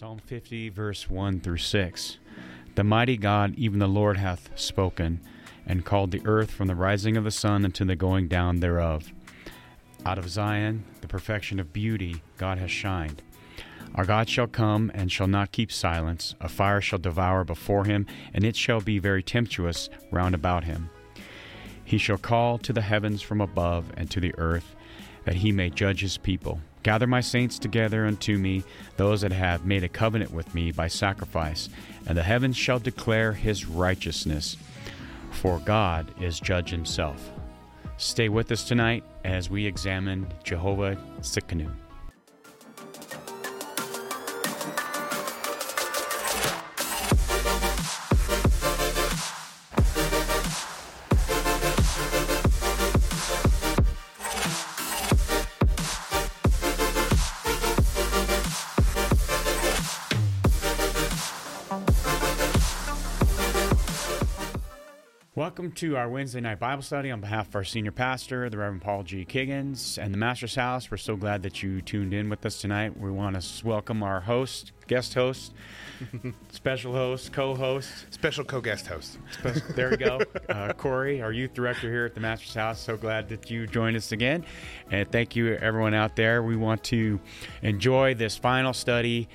Psalm 50, verse 1 through 6. The mighty God, even the Lord, hath spoken, and called the earth from the rising of the sun unto the going down thereof. Out of Zion, the perfection of beauty, God has shined. Our God shall come and shall not keep silence. A fire shall devour before him, and it shall be very tempestuous round about him. He shall call to the heavens from above and to the earth, that he may judge his people. Gather my saints together unto me, those that have made a covenant with me by sacrifice, and the heavens shall declare his righteousness. For God is judge himself. Stay with us tonight as we examine Jehovah Tsidkenu. Welcome to our Wednesday night Bible study on behalf of our senior pastor, the Reverend Paul G. Kiggins, and the Master's House. We're so glad that you tuned in with us tonight. We want to welcome our host, guest host, special host, co host. Special co-guest host. There we go. Uh, Corey, our youth director here at the Master's House. So glad that you joined us again. And thank you, everyone out there. We want to enjoy this final study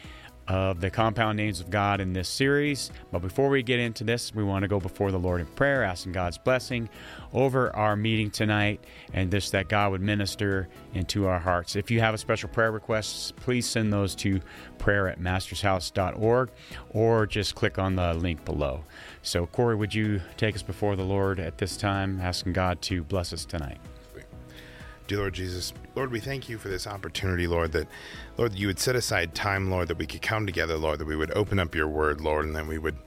of the compound names of God in this series. But before we get into this, we want to go before the Lord in prayer, asking God's blessing over our meeting tonight and just that God would minister into our hearts. If you have a special prayer requests, please send those to prayer at mastershouse.org or just click on the link below. So, Corey, would you take us before the Lord at this time, asking God to bless us tonight? Dear Lord Jesus, Lord, we thank you for this opportunity, Lord, that, Lord, that you would set aside time, Lord, that we could come together, Lord, that we would open up your word, Lord, and then we would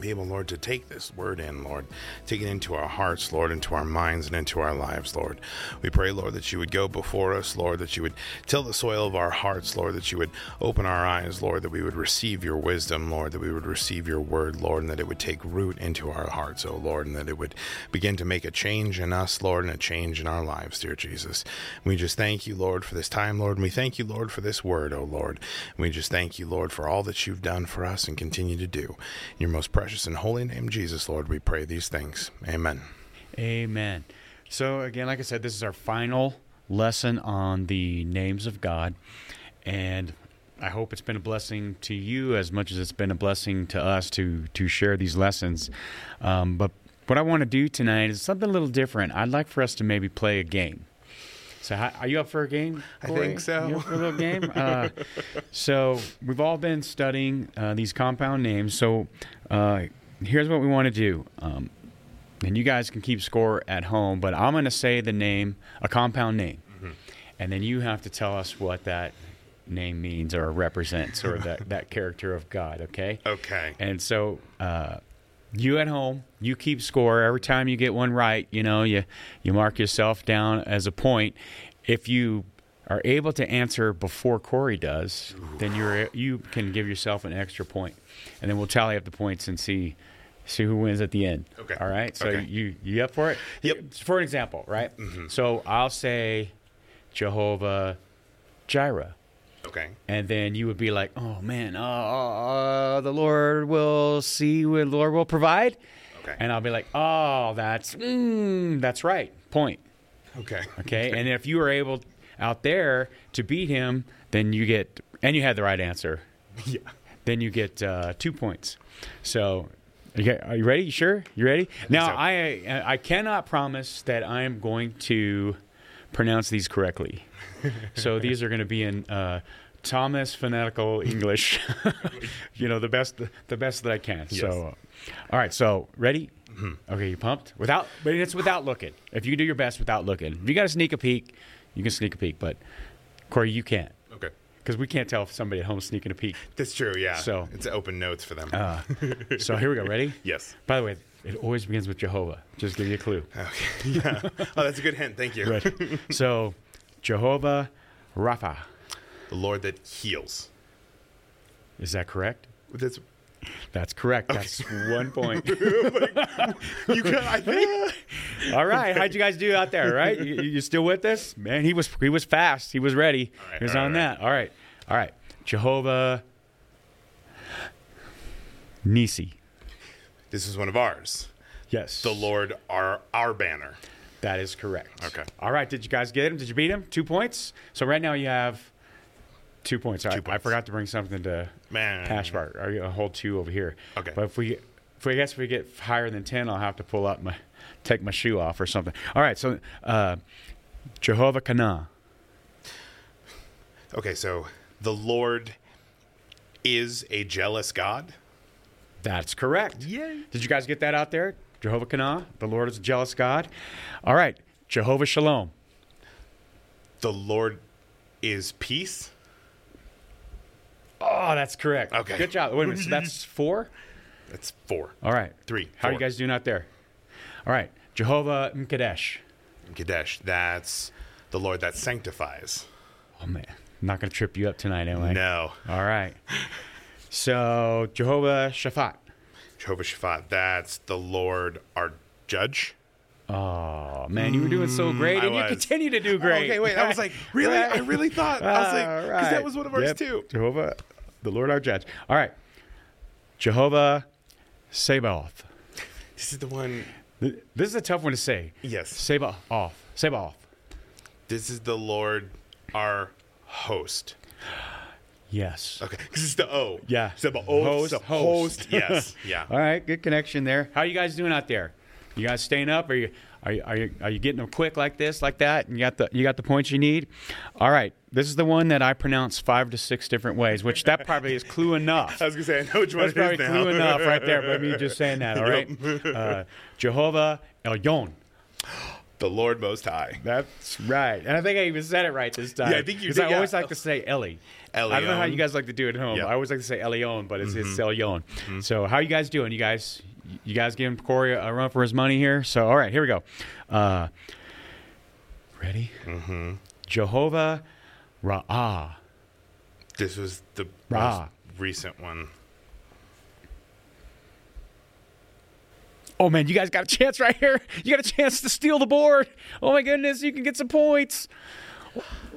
be able, Lord, to take this word in, Lord, take it into our hearts, Lord, into our minds and into our lives, Lord. We pray, Lord, that you would go before us, Lord, that you would till the soil of our hearts, Lord, that you would open our eyes, Lord, that we would receive your wisdom, Lord, that we would receive your word, Lord, and that it would take root into our hearts, oh Lord, and that it would begin to make a change in us, Lord, and a change in our lives, dear Jesus. We just thank you, Lord, for this time, Lord, and we thank you, Lord, for this word, oh Lord. We just thank you, Lord, for all that you've done for us and continue to do. In your most precious and holy name, Jesus, Lord, we pray these things. Amen. Amen. So, again, like I said, this is our final lesson on the names of God. And I hope it's been a blessing to you as much as it's been a blessing to us to, to share these lessons. Um, but what I want to do tonight is something a little different. I'd like for us to maybe play a game. So, how, are you up for a game? I think so. You up for a little game? Uh, so, we've all been studying uh, these compound names. So, uh, here's what we want to do. Um, and you guys can keep score at home, but I'm going to say the name, a compound name. And then you have to tell us what that name means or represents or that, that character of God, okay? Okay. And so uh, you at home, you keep score every time you get one right. You know, you you mark yourself down as a point. If you are able to answer before Corey does, then you're you can give yourself an extra point. and then we'll tally up the points and see see who wins at the end. Okay. All right. So Okay. you you up for it? Yep. For an example, right? Mm-hmm. So I'll say Jehovah Jireh. Okay. And then you would be like, "Oh man, uh, uh, the Lord will see, the Lord will provide." Okay. And I'll be like, "Oh, that's mm, that's right, point." Okay. Okay. and if you were able out there to beat him, then you get, and you had the right answer, Yeah. then you get uh, two points. So, okay, are you ready? You sure? You ready? now, so. I I cannot promise that I am going to pronounce these correctly. So these are going to be in uh, Thomas phonetical English. you know, the best the best that I can. So, uh, all right. So, ready? Okay, you pumped? Without, but it's without looking. If you do your best without looking, if you got to sneak a peek, you can sneak a peek. But Corey, you can't Okay. because we can't tell if somebody at home is sneaking a peek. That's true. Yeah. So- it's open notes for them. Uh, so here we go. Ready? yes. By the way, it always begins with Jehovah. Just give you a clue. Okay. Yeah. oh, that's a good hint. Thank you. Right. so, Jehovah Rapha. The Lord that heals. Is that correct? That's That's correct. That's one point. you. Can, I think. All right. How'd you guys do out there? Right? You, you still with us? Man, he was he was fast. He was ready. Right, he was on right, that. All right. All right. Jehovah Nisi. This is one of ours. Yes. The Lord our our banner. That is correct. Okay. All right. Did you guys get him? Did you beat him? Two points. So right now you have two points. All right, I points. forgot to bring something to Man. Cash bar. Are you hold two over here? Okay. But if we, if we I guess if we get higher than ten, I'll have to pull up my, take my shoe off or something. All right. So, uh, Jehovah Kana. Okay, so the Lord is a jealous God. That's correct. Yay. Did you guys get that out there? Jehovah Kana. The Lord is a jealous God. All right. Jehovah Shalom. The Lord is peace. Oh, that's correct. Okay. Good job. Wait a minute. So that's four. That's four. All right. Three, How are you guys doing out there? All right. Jehovah Mkadesh. Kadesh, that's the Lord that sanctifies. Oh man, I'm not gonna trip you up tonight, am I? No. All right. So Jehovah Shaphat. Jehovah Shaphat, that's the Lord our judge. Oh man, you were doing so mm, great, I and you continue to do oh, great. Okay, wait. I was like, really? I really thought. I was like, because that was one of ours Yep. too. Jehovah, the Lord our judge. All right. Jehovah Sabaoth. This is the one. This is a tough one to say. Yes. Sabaoth. Sabaoth. This is the Lord our host. Yes. Okay, because it's the O. Yeah. Sabaoth. Host, so host. host. Yes. Yeah. All right, good connection there. How you guys doing out there? You guys staying up? Are you are you are you, are you getting them quick like this, like that? And you got the you got the points you need. All right, this is the one that I pronounce five to six different ways, which that probably is clue enough. I was gonna say, I know which one That's probably clue enough right there. But me just saying that. All right, uh, Jehovah Elyon. the Lord Most High. That's right, and I think I even said it right this time. Yeah, I think you did, I yeah. always like to say Ellie. Eli. I don't know how you guys like to do it at home. Yeah. I always like to say Elion, but it's it's Elyon. Mm-hmm. So how are you guys doing? You guys, you guys giving Corey a run for his money here? So all right, here we go. Uh, ready? Mm-hmm. Jehovah Ra'ah. This was the Ra. most recent one. Oh man, you guys got a chance right here. You got a chance to steal the board. Oh my goodness, you can get some points.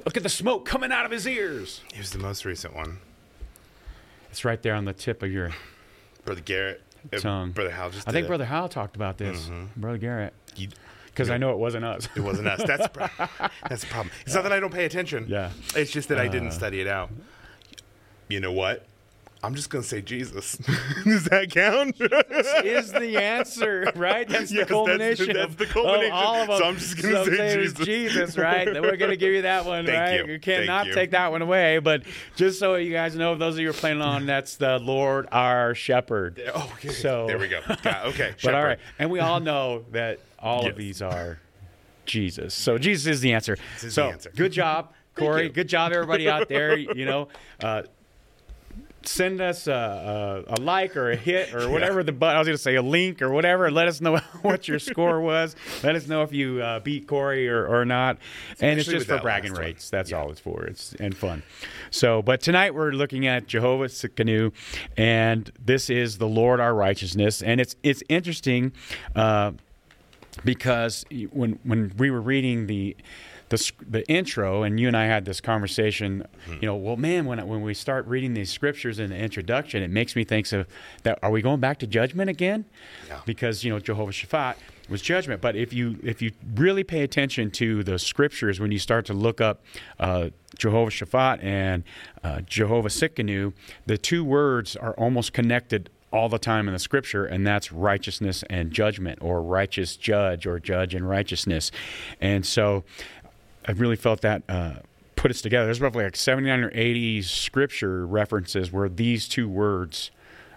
Look at the smoke coming out of his ears. He was the most recent one. It's right there on the tip of your Brother Garrett. uh, tongue. Brother Hal just I think it. Brother Hal talked about this. Brother Garrett. Because I know it wasn't us. it wasn't us. That's pro- that's the problem. It's not that I don't pay attention. Yeah. It's just that I Uh. didn't study it out. You know what? I'm just gonna say Jesus. Does that count? is the answer, right? That's Yes, the that's- culmination. that's of- the culmination. Of all of them. So I'm just gonna So say Jesus. Jesus, right? Then we're gonna give you that one, Thank right? you. cannot you. take that one away. But just so you guys know, those of you are playing on, that's the Lord our Shepherd. oh, okay. So there we go. Yeah, okay. But all shepherd. right, and we all know that all Yes. of these are Jesus. So Jesus is the answer. is so the answer. good job, Corey. Good job, everybody out there. You know. Uh, Send us a, a, a like or a hit or whatever the but I was going to say a link or whatever. Let us know what your score was. Let us know if you uh, beat Corey or, or not. and it's just for bragging rights. That's Yeah. all it's for. It's and fun. So, but tonight we're looking at Jehovah Tsidkenu, and this is the Lord our righteousness. And it's it's interesting. Uh, because when when we were reading the the the intro and you and I had this conversation, you know, well, man, when I- when we start reading these scriptures in the introduction, it makes me think of that. Are we going back to judgment again? Yeah. Because you know Jehovah Shaphat was judgment, but if you if you really pay attention to the scriptures when you start to look up uh, Jehovah Shaphat and uh, Jehovah Tsidkenu, the two words are almost connected all the time in the scripture, and that's righteousness and judgment, or righteous judge, or judge and righteousness. And so I really felt that uh, put us together. There's roughly like 79 or 80 scripture references where these two words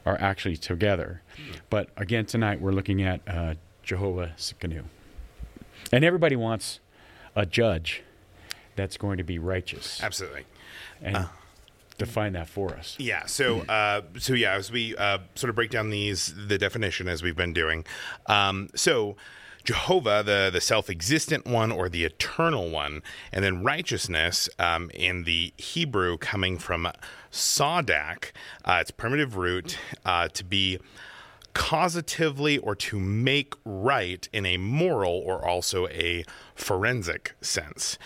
are actually together. But again, tonight we're looking at uh, Jehovah Tsidkenu. And everybody wants a judge that's going to be righteous Absolutely. and define that for us. Yeah. So, uh, so yeah, as we uh, sort of break down these, the definition as we've been doing. Um, so, Jehovah, the the self existent one or the eternal one, and then righteousness um, in the Hebrew coming from Sadak, uh, its primitive root uh, to be causatively or to make right in a moral or also a forensic sense.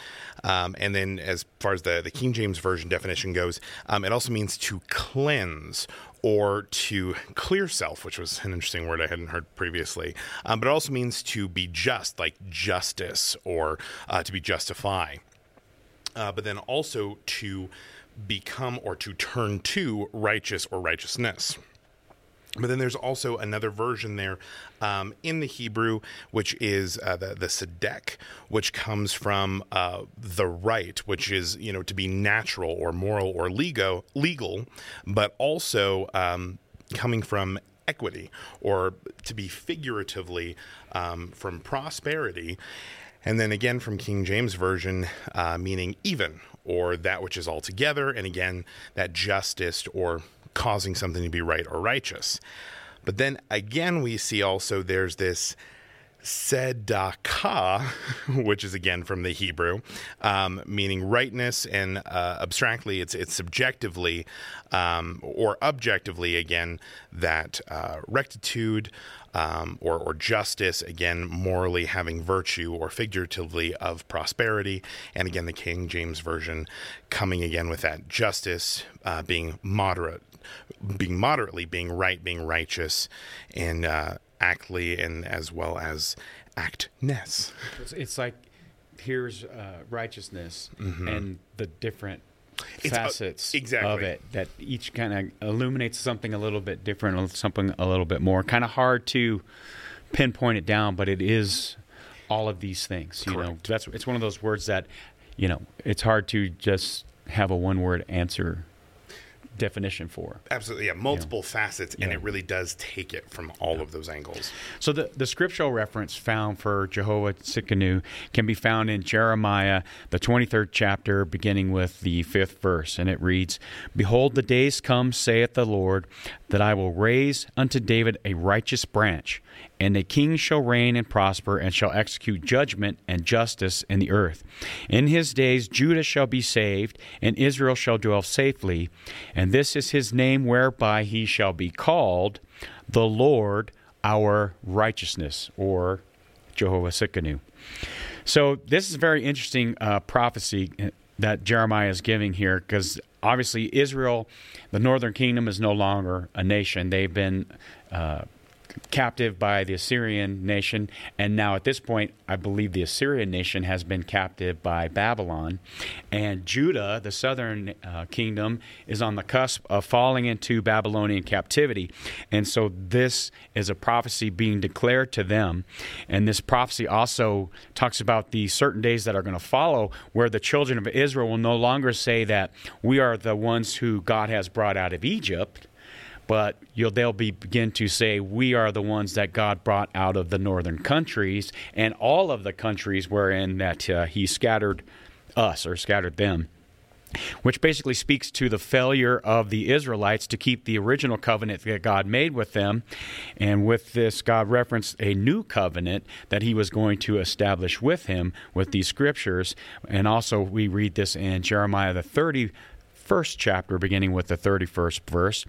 Um, and then, as far as the, the King James Version definition goes, um, it also means to cleanse or to clear self, which was an interesting word I hadn't heard previously. Um, but it also means to be just, like justice, or uh, to be justify. Uh, but then also to become or to turn to righteous or righteousness. But then there's also another version there um, in the Hebrew, which is uh, the the Sedek, which comes from uh, the right, which is you know to be natural or moral or legal, legal, but also um, coming from equity or to be figuratively um, from prosperity. And then again from King James Version, uh, meaning even or that which is altogether, and again, that justice or causing something to be right or righteous. But then again, we see also there's this sedaka, which is again from the Hebrew, um, meaning rightness, and uh, abstractly, it's it's subjectively um, or objectively again that uh, rectitude um, or or justice, again morally having virtue, or figuratively of prosperity, and again the King James version coming again with that justice uh, being moderate being moderately, being right, being righteous, and uh, actly, and as well as actness. It's, it's like here's uh, righteousness mm-hmm. and the different it's, uh, facets exactly. of it that each kind of illuminates something a little bit different, something a little bit more. Kind of hard to pinpoint it down, but it is all of these things. You Correct. know, that's it's one of those words that you know it's hard to just have a one word answer definition for. Absolutely, yeah, multiple know? facets, and yeah. it really does take it from all yeah. of those angles. So the the scriptural reference found for Jehovah Tsidkenu can be found in Jeremiah, the twenty third chapter, beginning with the fifth verse, and it reads, "Behold, the days come, saith the Lord, that I will raise unto David a righteous branch." And a king shall reign and prosper, and shall execute judgment and justice in the earth. In his days Judah shall be saved, and Israel shall dwell safely. And this is his name whereby he shall be called the Lord our righteousness, or Jehovah Tsidkenu. So this is a very interesting uh, prophecy uh, that Jeremiah is giving here, because obviously Israel, the northern kingdom, is no longer a nation. They've been uh, captive by the Assyrian nation, and now at this point, I believe the Assyrian nation has been captive by Babylon, and Judah, the southern uh, kingdom, is on the cusp of falling into Babylonian captivity, and so this is a prophecy being declared to them, and this prophecy also talks about the certain days that are going to follow, where the children of Israel will no longer say that we are the ones who God has brought out of Egypt but they'll be begin to say we are the ones that God brought out of the northern countries and all of the countries wherein that uh, He scattered us or scattered them. Which basically speaks to the failure of the Israelites to keep the original covenant that God made with them. And with this, God referenced a new covenant that He was going to establish with Him with these scriptures. And also, we read this in Jeremiah, the 31st chapter, beginning with the 31st verse.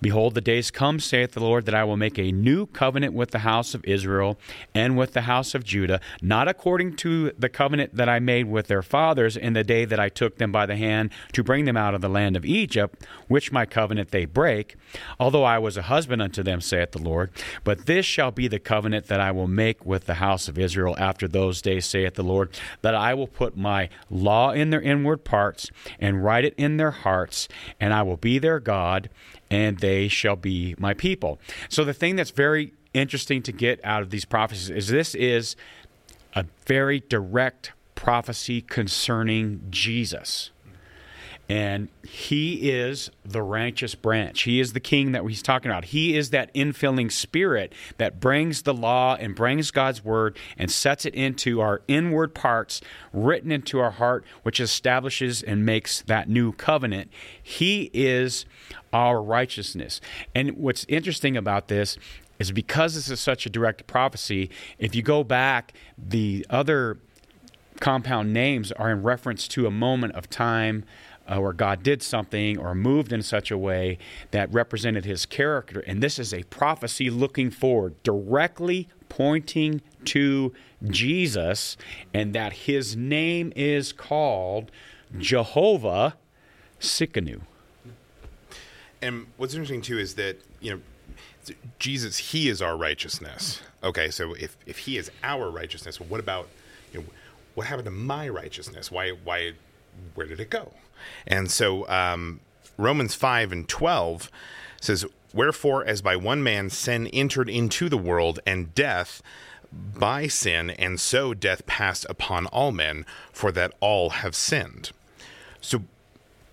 Behold, the days come, saith the Lord, that I will make a new covenant with the house of Israel and with the house of Judah, not according to the covenant that I made with their fathers in the day that I took them by the hand to bring them out of the land of Egypt, which my covenant they break, although I was a husband unto them, saith the Lord. But this shall be the covenant that I will make with the house of Israel after those days, saith the Lord, that I will put my law in their inward parts and write it in their hearts, and I will be their God and they shall be my people. So the thing that's very interesting to get out of these prophecies is this is a very direct prophecy concerning Jesus. And he is the righteous branch. He is the king that he's talking about. He is that infilling spirit that brings the law and brings God's word and sets it into our inward parts, written into our heart, which establishes and makes that new covenant. He is our righteousness. And what's interesting about this is because this is such a direct prophecy, if you go back, the other compound names are in reference to a moment of time uh, or God did something or moved in such a way that represented his character. And this is a prophecy looking forward, directly pointing to Jesus, and that his name is called Jehovah Tsidkenu. And what's interesting too is that you know Jesus, He is our righteousness. Okay, so if if He is our righteousness, what about you know what happened to my righteousness? Why why where did it go? And so um, Romans five and twelve says, "Wherefore, as by one man sin entered into the world, and death." By sin, and so death passed upon all men, for that all have sinned. So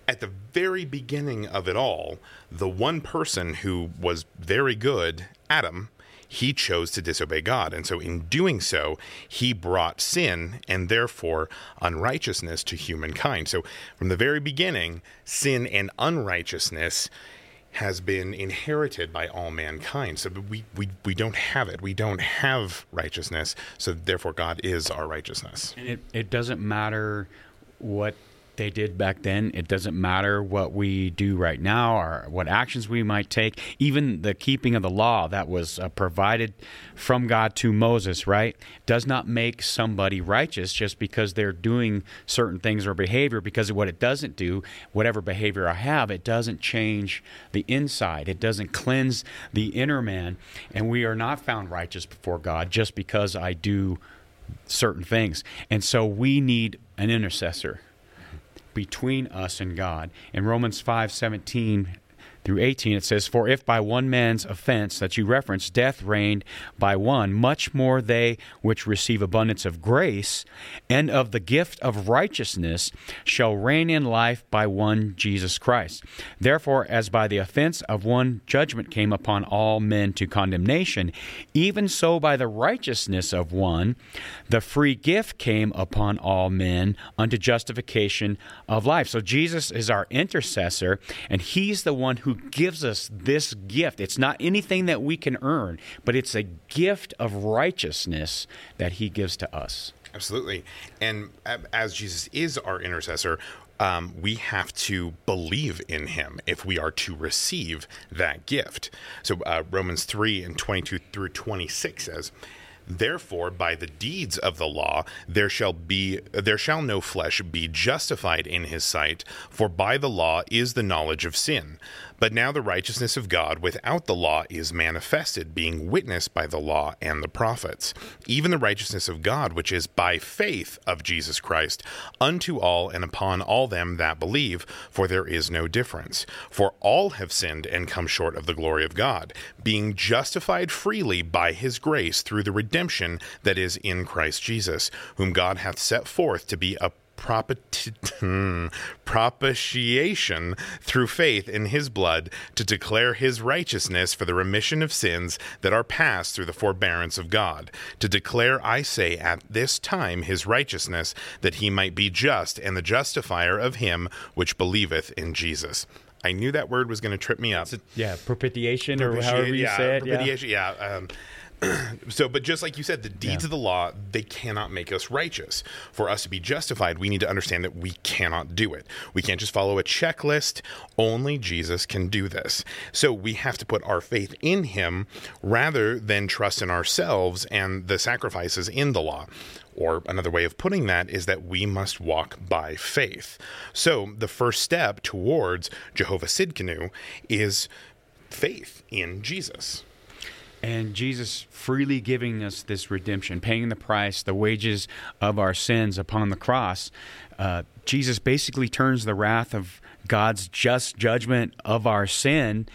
at the very beginning of it all, the one person who was very good, Adam, he chose to disobey God. And so, in doing so, he brought sin and therefore unrighteousness to humankind. So, from the very beginning, sin and unrighteousness has been inherited by all mankind. So we, we, we don't have it. We don't have righteousness. So therefore, God is our righteousness. And it, it doesn't matter what they did back then. It doesn't matter what we do right now or what actions we might take. Even the keeping of the law that was uh, provided from God to Moses, right, does not make somebody righteous just because they're doing certain things or behavior. Because of what it doesn't do, whatever behavior I have, it doesn't change the inside. It doesn't cleanse the inner man. And we are not found righteous before God just because I do certain things. And so we need an intercessor between us and God. In Romans 5 17 through 18, it says, For if by one man's offense that you reference, death reigned by one, much more they which receive abundance of grace and of the gift of righteousness shall reign in life by one Jesus Christ. Therefore, as by the offense of one judgment came upon all men to condemnation, even so by the righteousness of one the free gift came upon all men unto justification of life. So Jesus is our intercessor, and he's the one who gives us this gift. It's not anything that we can earn, but it's a gift of righteousness that he gives to us. Absolutely. And as Jesus is our intercessor, um, we have to believe in him if we are to receive that gift. So uh, Romans 3 and 22 through 26 says, Therefore, by the deeds of the law, there shall be there shall no flesh be justified in his sight, for by the law is the knowledge of sin. But now the righteousness of God without the law is manifested, being witnessed by the law and the prophets, even the righteousness of God, which is by faith of Jesus Christ, unto all and upon all them that believe, for there is no difference. For all have sinned and come short of the glory of God, being justified freely by his grace through the redemption that is in Christ Jesus, whom God hath set forth to be a propitiation through faith in his blood to declare his righteousness for the remission of sins that are past through the forbearance of God, to declare, I say, at this time his righteousness, that he might be just and the justifier of him which believeth in Jesus. I knew that word was going to trip me up. A, yeah, propitiation, or however you yeah, said. Propitiation, yeah. yeah um, so, but just like you said, the deeds yeah. of the law, they cannot make us righteous. For us to be justified, we need to understand that we cannot do it. We can't just follow a checklist. Only Jesus can do this. So we have to put our faith in him rather than trust in ourselves and the sacrifices in the law. Or another way of putting that is that we must walk by faith. So the first step towards Jehovah Tsidkenu is faith in Jesus. And Jesus freely giving us this redemption, paying the price, the wages of our sins upon the cross. Uh, Jesus basically turns the wrath of God's just judgment of our sin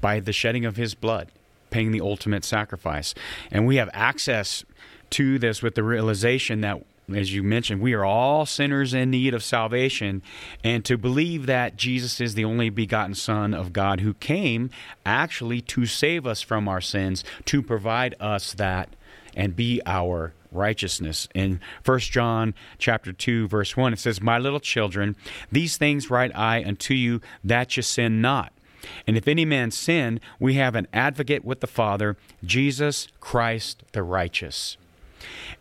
by the shedding of his blood, paying the ultimate sacrifice. And we have access to this with the realization that as you mentioned, we are all sinners in need of salvation. And to believe that Jesus is the only begotten Son of God who came actually to save us from our sins, to provide us that and be our righteousness. In 1 John chapter 2 verse 1 it says, "My little children, these things write I unto you that you sin not. And if any man sin, we have an advocate with the Father, Jesus Christ the righteous."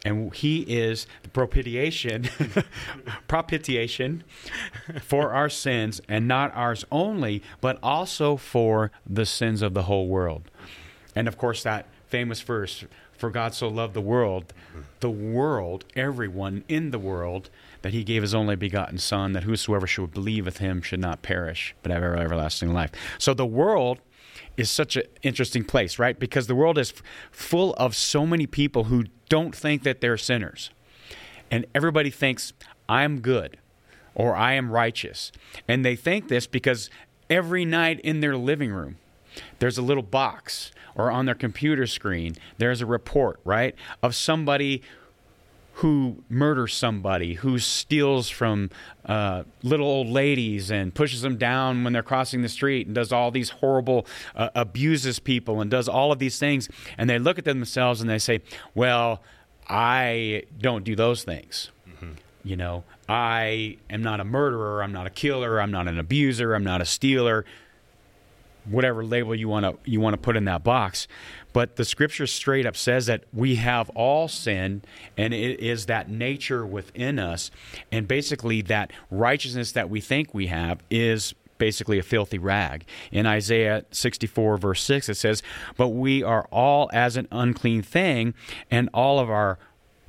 And he is the propitiation, propitiation for our sins, and not ours only, but also for the sins of the whole world. And of course, that famous verse, for God so loved the world, the world, everyone in the world, that he gave his only begotten Son, that whosoever should believe with him should not perish, but have everlasting life. So the world is such an interesting place, right? Because the world is f- full of so many people who don't think that they're sinners. And everybody thinks, I'm good or I am righteous. And they think this because every night in their living room, there's a little box or on their computer screen, there's a report, right, of somebody who murders somebody, who steals from uh, little old ladies and pushes them down when they're crossing the street and does all these horrible, uh, abuses people and does all of these things. And they look at themselves and they say, well, I don't do those things. Mm-hmm. You know, I am not a murderer. I'm not a killer. I'm not an abuser. I'm not a stealer whatever label you want to you want to put in that box. But the scripture straight up says that we have all sin and it is that nature within us. And basically that righteousness that we think we have is basically a filthy rag. In isaiah 64 verse 6 it says but we are all as an unclean thing and all of our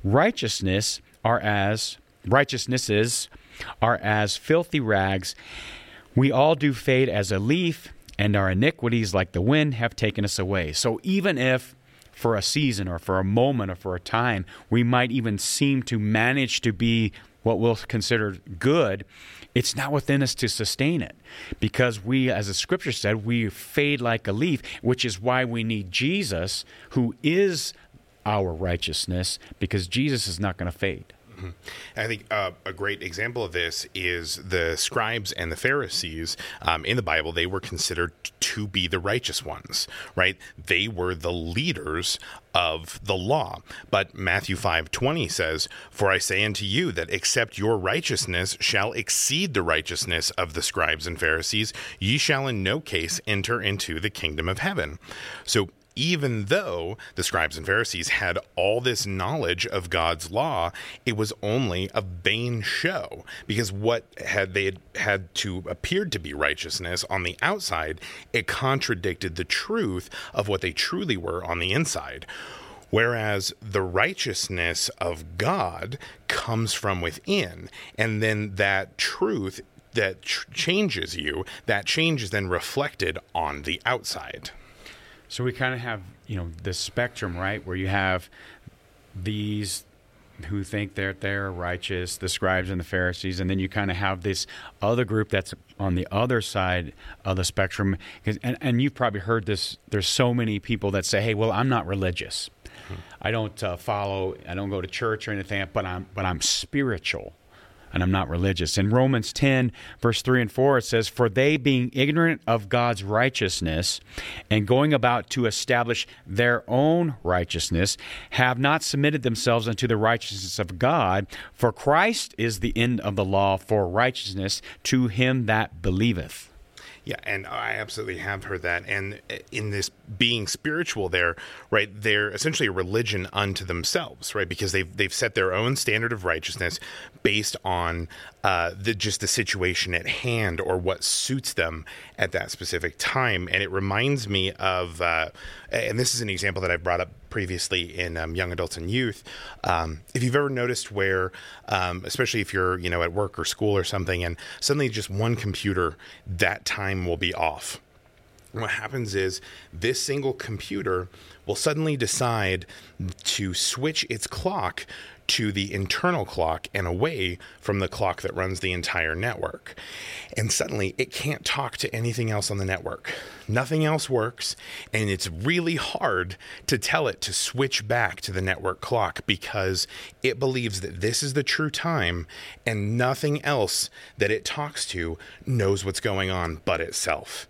righteousness are as righteousnesses are as filthy rags. We all do fade as a leaf and our iniquities, like the wind, have taken us away. So even if for a season or for a moment or for a time, we might even seem to manage to be what we'll consider good, it's not within us to sustain it. Because we, as the scripture said, we fade like a leaf, which is why we need Jesus, who is our righteousness, because Jesus is not going to fade. Mm-hmm. I think uh, a great example of this is the scribes and the Pharisees um, in the Bible. They were considered to be the righteous ones, right? They were the leaders of the law. But Matthew 5:20 says, "For I say unto you that except your righteousness shall exceed the righteousness of the scribes and Pharisees, ye shall in no case enter into the kingdom of heaven." So even though the scribes and Pharisees had all this knowledge of God's law, it was only a vain show because what had they had, had to appeared to be righteousness on the outside, it contradicted the truth of what they truly were on the inside. Whereas the righteousness of God comes from within, and then that truth that ch- changes you, that change is then reflected on the outside. So we kind of have, you know, this spectrum, right, where you have these who think they're they're righteous, the scribes and the Pharisees, and then you kind of have this other group that's on the other side of the spectrum. And, and you've probably heard this. There's so many people that say, "Hey, well, I'm not religious. Hmm. I don't uh, follow. I don't go to church or anything, but I'm but I'm spiritual." And I'm not religious. In Romans 10, verse 3 and 4, it says, For they, being ignorant of God's righteousness and going about to establish their own righteousness, have not submitted themselves unto the righteousness of God. For Christ is the end of the law for righteousness to him that believeth. Yeah, and I absolutely have heard that. And in this being spiritual, there, right, they're essentially a religion unto themselves, right, because they've they've set their own standard of righteousness based on uh, the just the situation at hand or what suits them at that specific time. And it reminds me of, uh, and this is an example that I've brought up previously in um, young adults and youth. Um, if you've ever noticed where, um, especially if you're you know at work or school or something, and suddenly just one computer that time will be off. What happens is this single computer will suddenly decide to switch its clock to the internal clock and away from the clock that runs the entire network. And suddenly it can't talk to anything else on the network. Nothing else works, and it's really hard to tell it to switch back to the network clock because it believes that this is the true time and nothing else that it talks to knows what's going on but itself.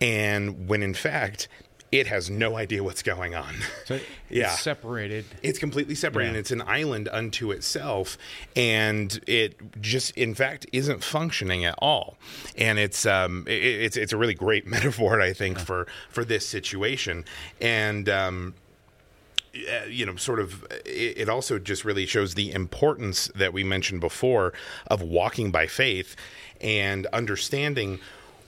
And when in fact, it has no idea what's going on. So yeah. separated. It's completely separated. Yeah. It's an island unto itself, and it just, in fact, isn't functioning at all. And it's um, it, it's it's a really great metaphor, I think, yeah. for for this situation. And um, uh, you know, sort of, it also just really shows the importance that we mentioned before of walking by faith and understanding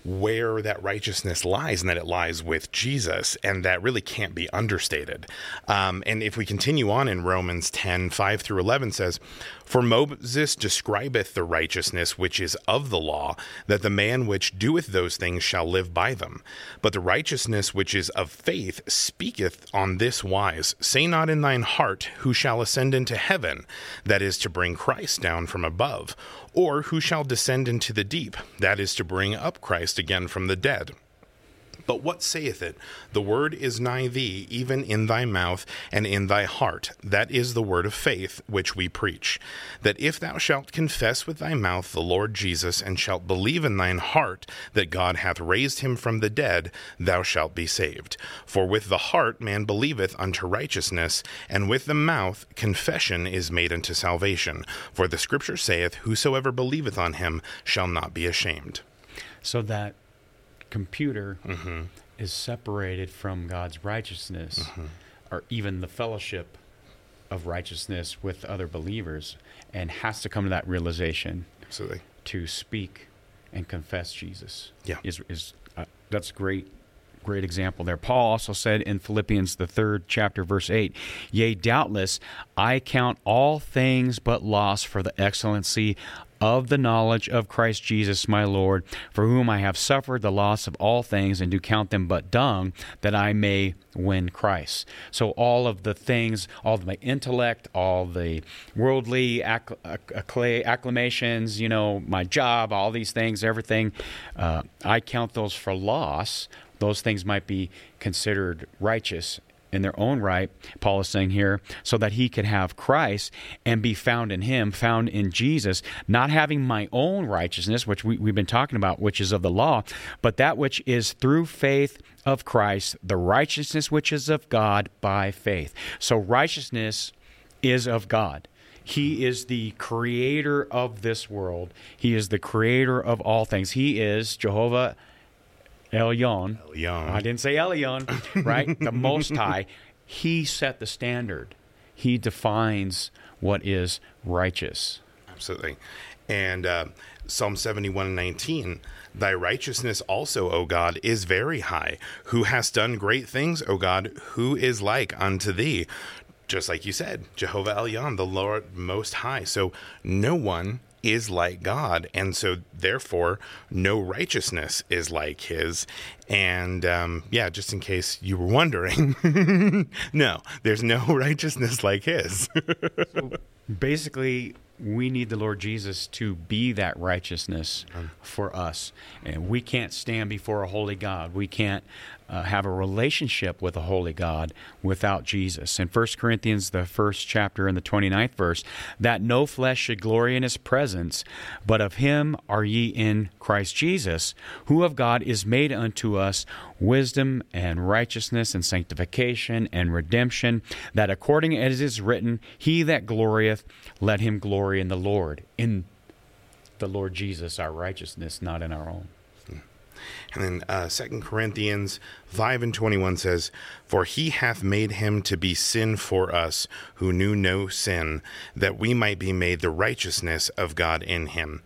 where that righteousness lies and that it lies with Jesus. And that really can't be understated. Um, and if we continue on in Romans 10 5 through 11 says, For Moses describeth the righteousness which is of the law, that the man which doeth those things shall live by them. But the righteousness which is of faith speaketh on this wise Say not in thine heart, Who shall ascend into heaven? That is to bring Christ down from above or who shall descend into the deep? That is to bring up Christ again from the dead. But what saith it? The word is nigh thee, even in thy mouth and in thy heart. That is the word of faith which we preach. That if thou shalt confess with thy mouth the Lord Jesus, and shalt believe in thine heart that God hath raised him from the dead, thou shalt be saved. For with the heart man believeth unto righteousness, and with the mouth confession is made unto salvation. For the scripture saith, Whosoever believeth on him shall not be ashamed. So that computer mm-hmm. is separated from God's righteousness mm-hmm. or even the fellowship of righteousness with other believers and has to come to that realization Absolutely. to speak and confess Jesus. Yeah. Is, is uh, that's great great example there. Paul also said in Philippians the 3rd chapter verse 8, "Yea, doubtless I count all things but loss for the excellency of the knowledge of Christ Jesus my Lord, for whom I have suffered the loss of all things and do count them but dung, that I may win Christ. So all of the things, all of my intellect, all the worldly acc- acclamations, you know, my job, all these things, everything, uh, I count those for loss. Those things might be considered righteous in their own right, Paul is saying here, so that he could have Christ and be found in him, found in Jesus, not having my own righteousness, which we, we've been talking about, which is of the law, but that which is through faith of Christ, the righteousness which is of God by faith. So righteousness is of God. He is the creator of this world. He is the creator of all things. He is Jehovah Elyon. Elyon. I didn't say Elyon, right? the Most High. He set the standard. He defines what is righteous. Absolutely. And uh, Psalm 71 and 19 Thy righteousness also, O God, is very high. Who has done great things, O God? Who is like unto thee? Just like you said, Jehovah Elyon, the Lord Most High. So no one is like God, and so therefore no righteousness is like His. And um, yeah, just in case you were wondering, no, there's no righteousness like His. so basically, we need the Lord Jesus to be that righteousness for us. And we can't stand before a holy God. We can't uh, have a relationship with a holy God without Jesus. In 1 Corinthians, the first chapter and the 29th verse, that no flesh should glory in his presence, but of him are ye in Christ Jesus, who of God is made unto us wisdom and righteousness and sanctification and redemption, that according as it is written, he that glorieth, let him glory in the Lord, in the Lord Jesus, our righteousness, not in our own. And then uh, 2 Corinthians 5 and 21 says, For he hath made him to be sin for us who knew no sin, that we might be made the righteousness of God in him.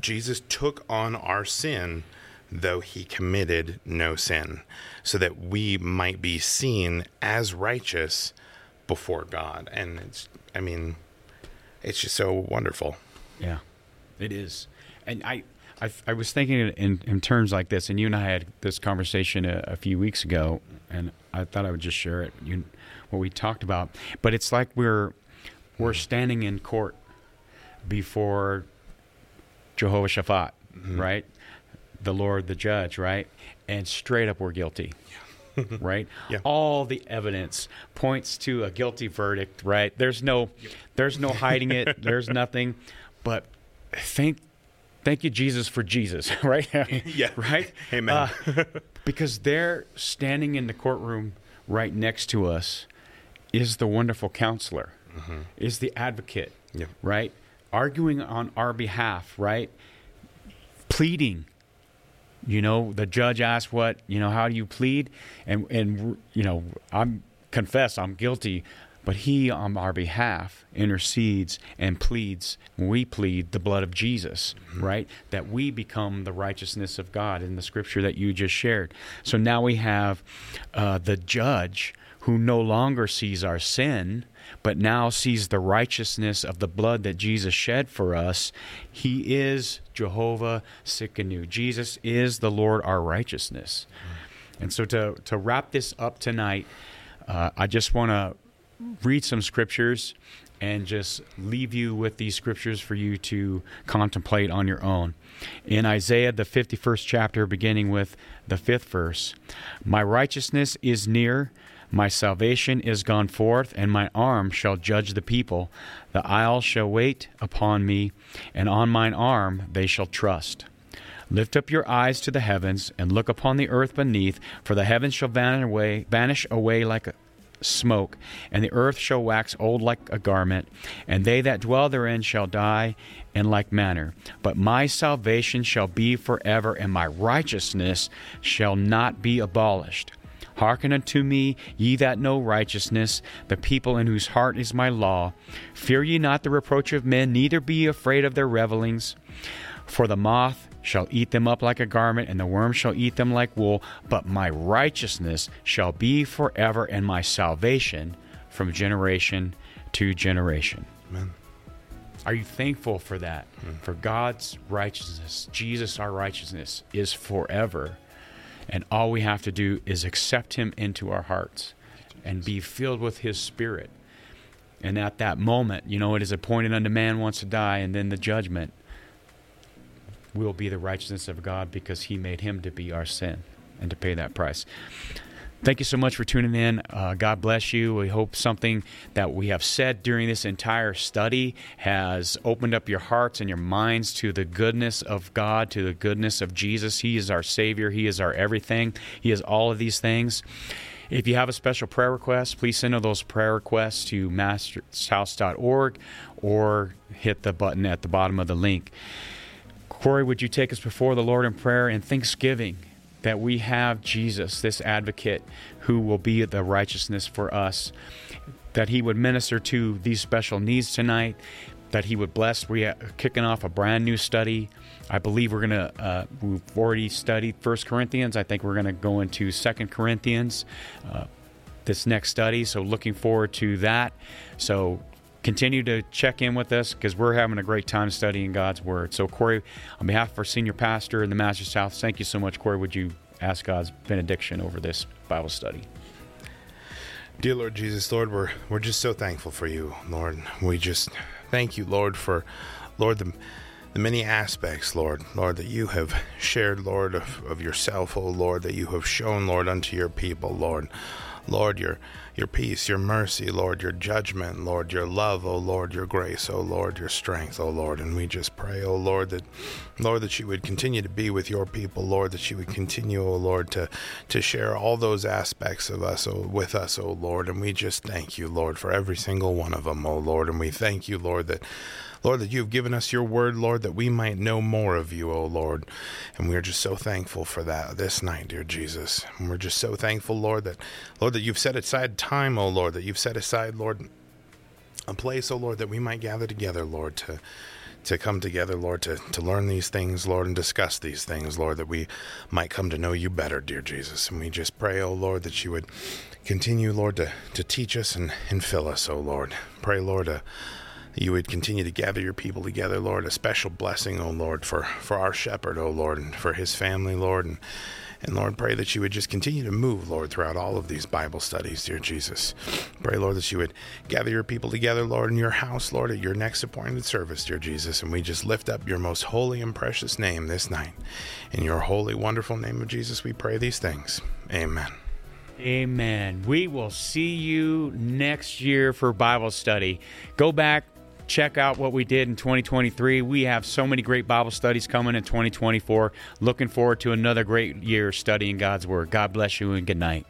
Jesus took on our sin, though he committed no sin, so that we might be seen as righteous before God. And it's, I mean, it's just so wonderful. Yeah, it is. And I, I, I was thinking in, in terms like this, and you and I had this conversation a, a few weeks ago, and I thought I would just share it. You, what we talked about, but it's like we're we're standing in court before Jehovah Shaphat, mm-hmm. right? The Lord, the judge, right? And straight up, we're guilty. right? Yeah. All the evidence points to a guilty verdict, right? There's no there's no hiding it. there's nothing. But thank thank you, Jesus, for Jesus, right? yeah. Right? Amen. Uh, because they're standing in the courtroom right next to us is the wonderful counselor, mm-hmm. is the advocate, yeah. right? Arguing on our behalf, right? Pleading. You know, the judge asks what, you know, how do you plead? And, and you know, I'm confess I'm guilty, but he on our behalf intercedes and pleads we plead the blood of jesus mm-hmm. right that we become the righteousness of god in the scripture that you just shared so now we have uh, the judge who no longer sees our sin but now sees the righteousness of the blood that jesus shed for us he is jehovah Tsidkenu. jesus is the lord our righteousness mm-hmm. and so to, to wrap this up tonight uh, i just want to read some scriptures and just leave you with these scriptures for you to contemplate on your own. In Isaiah, the 51st chapter, beginning with the fifth verse My righteousness is near, my salvation is gone forth, and my arm shall judge the people. The isles shall wait upon me, and on mine arm they shall trust. Lift up your eyes to the heavens, and look upon the earth beneath, for the heavens shall vanish away, vanish away like a smoke, and the earth shall wax old like a garment, and they that dwell therein shall die in like manner. But my salvation shall be forever, and my righteousness shall not be abolished. Hearken unto me, ye that know righteousness, the people in whose heart is my law. Fear ye not the reproach of men, neither be afraid of their revelings. For the moth shall eat them up like a garment, and the worm shall eat them like wool. But my righteousness shall be forever, and my salvation from generation to generation. Amen. Are you thankful for that? Mm. For God's righteousness, Jesus, our righteousness, is forever. And all we have to do is accept Him into our hearts and be filled with His Spirit. And at that moment, you know, it is appointed unto man once to die, and then the judgment will be the righteousness of God because He made Him to be our sin and to pay that price. Thank you so much for tuning in. Uh, God bless you. We hope something that we have said during this entire study has opened up your hearts and your minds to the goodness of God, to the goodness of Jesus. He is our Savior, He is our everything, He is all of these things. If you have a special prayer request, please send those prayer requests to mastershouse.org or hit the button at the bottom of the link. Corey, would you take us before the Lord in prayer and thanksgiving that we have Jesus, this advocate, who will be the righteousness for us, that he would minister to these special needs tonight, that he would bless. We're kicking off a brand new study. I believe we're going to, uh, we've already studied First Corinthians. I think we're going to go into Second Corinthians. Uh, this next study. So, looking forward to that. So, continue to check in with us because we're having a great time studying God's Word. So, Corey, on behalf of our senior pastor in the Master's House, thank you so much, Corey. Would you ask God's benediction over this Bible study? Dear Lord Jesus, Lord, we're we're just so thankful for you, Lord. We just thank you, Lord, for Lord the the many aspects, Lord, Lord, that you have shared, Lord, of, of yourself, oh Lord, that you have shown, Lord, unto your people, Lord. Lord, your your peace, your mercy, Lord, your judgment, Lord, your love, oh Lord, your grace, oh Lord, your strength, oh Lord. And we just pray, oh Lord, that Lord, that you would continue to be with your people, Lord, that you would continue, oh Lord, to to share all those aspects of us oh, with us, oh Lord. And we just thank you, Lord, for every single one of them, oh Lord. And we thank you, Lord, that Lord, that you have given us your word, Lord, that we might know more of you, O Lord. And we are just so thankful for that this night, dear Jesus. And we're just so thankful, Lord, that Lord, that you've set aside time, O Lord, that you've set aside, Lord, a place, O Lord, that we might gather together, Lord, to to come together, Lord, to, to learn these things, Lord, and discuss these things, Lord, that we might come to know you better, dear Jesus. And we just pray, O Lord, that you would continue, Lord, to, to teach us and, and fill us, O Lord. Pray, Lord, a, you would continue to gather your people together, Lord. A special blessing, O Lord, for, for our shepherd, O Lord, and for his family, Lord. And, and Lord, pray that you would just continue to move, Lord, throughout all of these Bible studies, dear Jesus. Pray, Lord, that you would gather your people together, Lord, in your house, Lord, at your next appointed service, dear Jesus. And we just lift up your most holy and precious name this night. In your holy, wonderful name of Jesus, we pray these things. Amen. Amen. We will see you next year for Bible study. Go back, check out what we did in 2023. We have so many great Bible studies coming in 2024. Looking forward to another great year studying God's Word. God bless you and good night.